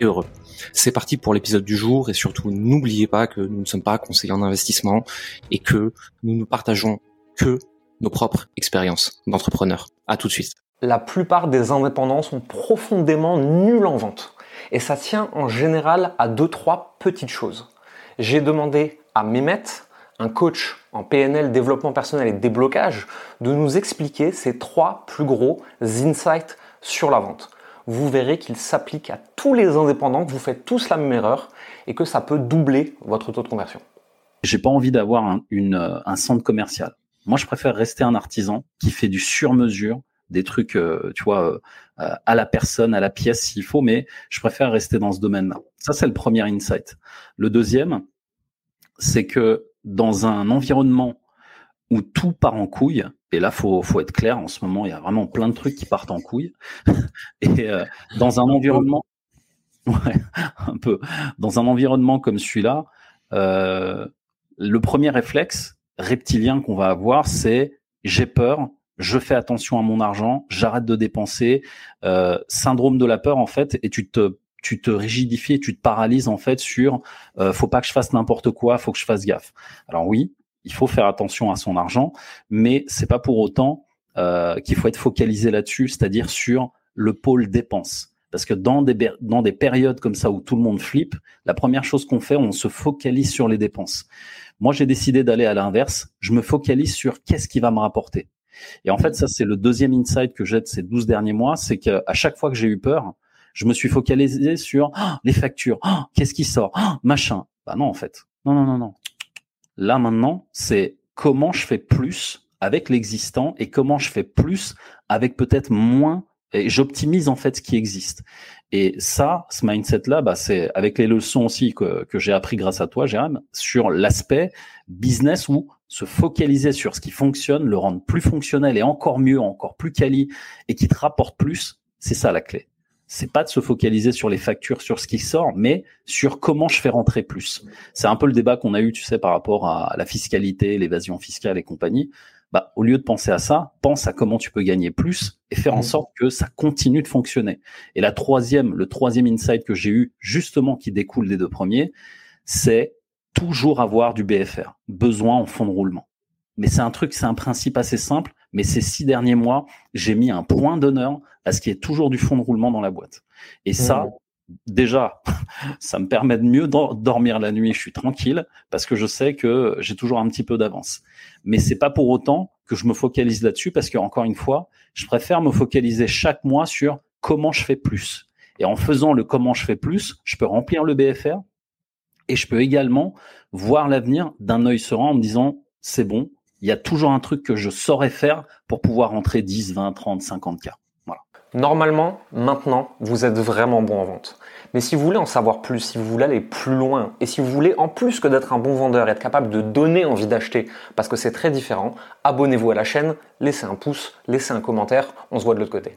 heureux. C'est parti pour l'épisode du jour et surtout n'oubliez pas que nous ne sommes pas conseillers en investissement et que nous ne partageons que nos propres expériences d'entrepreneurs. À tout de suite. La plupart des indépendants sont profondément nuls en vente. Et ça tient en général à deux, trois petites choses. J'ai demandé à Mehmet, un coach en PNL, développement personnel et déblocage, de nous expliquer ces trois plus gros insights sur la vente vous verrez qu'il s'applique à tous les indépendants, que vous faites tous la même erreur et que ça peut doubler votre taux de conversion. J'ai pas envie d'avoir un, euh, un centre commercial. Moi, je préfère rester un artisan qui fait du sur-mesure, des trucs, euh, tu vois, euh, à la personne, à la pièce s'il faut, mais je préfère rester dans ce domaine-là. Ça, c'est le premier insight. Le deuxième, c'est que dans un environnement où tout part en couille, et là, faut, faut être clair, en ce moment, il y a vraiment plein de trucs qui partent en couille. et dans un environnement, un peu, dans un environnement comme celui-là, euh, le premier réflexe reptilien qu'on va avoir, c'est j'ai peur, je fais attention à mon argent, j'arrête de dépenser, euh, syndrome de la peur en fait, et tu te tu te rigidifies, tu te paralyses en fait sur euh, faut pas que je fasse n'importe quoi, faut que je fasse gaffe. Alors oui, il faut faire attention à son argent, mais c'est pas pour autant euh, qu'il faut être focalisé là-dessus, c'est-à-dire sur le pôle dépenses. Parce que dans des, dans des périodes comme ça où tout le monde flippe, la première chose qu'on fait, on se focalise sur les dépenses. Moi, j'ai décidé d'aller à l'inverse. Je me focalise sur qu'est-ce qui va me rapporter. Et en fait, ça, c'est le deuxième insight que j'ai de ces 12 derniers mois, c'est qu'à chaque fois que j'ai eu peur, je me suis focalisé sur oh, les factures, oh, qu'est-ce qui sort, oh, machin. Bah non, en fait. Non, non, non, non. Là maintenant, c'est comment je fais plus avec l'existant et comment je fais plus avec peut-être moins et j'optimise en fait ce qui existe. Et ça, ce mindset-là, bah, c'est avec les leçons aussi que, que j'ai appris grâce à toi, Jérôme, sur l'aspect business où se focaliser sur ce qui fonctionne, le rendre plus fonctionnel et encore mieux, encore plus quali et qui te rapporte plus, c'est ça la clé c'est pas de se focaliser sur les factures, sur ce qui sort, mais sur comment je fais rentrer plus. C'est un peu le débat qu'on a eu, tu sais, par rapport à la fiscalité, l'évasion fiscale et compagnie. Bah, au lieu de penser à ça, pense à comment tu peux gagner plus et faire en mmh. sorte que ça continue de fonctionner. Et la troisième, le troisième insight que j'ai eu, justement, qui découle des deux premiers, c'est toujours avoir du BFR, besoin en fonds de roulement. Mais c'est un truc, c'est un principe assez simple, mais ces six derniers mois, j'ai mis un point d'honneur à ce qui est toujours du fond de roulement dans la boîte. Et ça, déjà, ça me permet de mieux dormir la nuit. Je suis tranquille parce que je sais que j'ai toujours un petit peu d'avance. Mais c'est pas pour autant que je me focalise là-dessus parce que encore une fois, je préfère me focaliser chaque mois sur comment je fais plus. Et en faisant le comment je fais plus, je peux remplir le BFR et je peux également voir l'avenir d'un œil serein en me disant c'est bon, il y a toujours un truc que je saurais faire pour pouvoir rentrer 10, 20, 30, 50 k. Normalement, maintenant, vous êtes vraiment bon en vente. Mais si vous voulez en savoir plus, si vous voulez aller plus loin, et si vous voulez, en plus que d'être un bon vendeur, être capable de donner envie d'acheter, parce que c'est très différent, abonnez-vous à la chaîne, laissez un pouce, laissez un commentaire, on se voit de l'autre côté.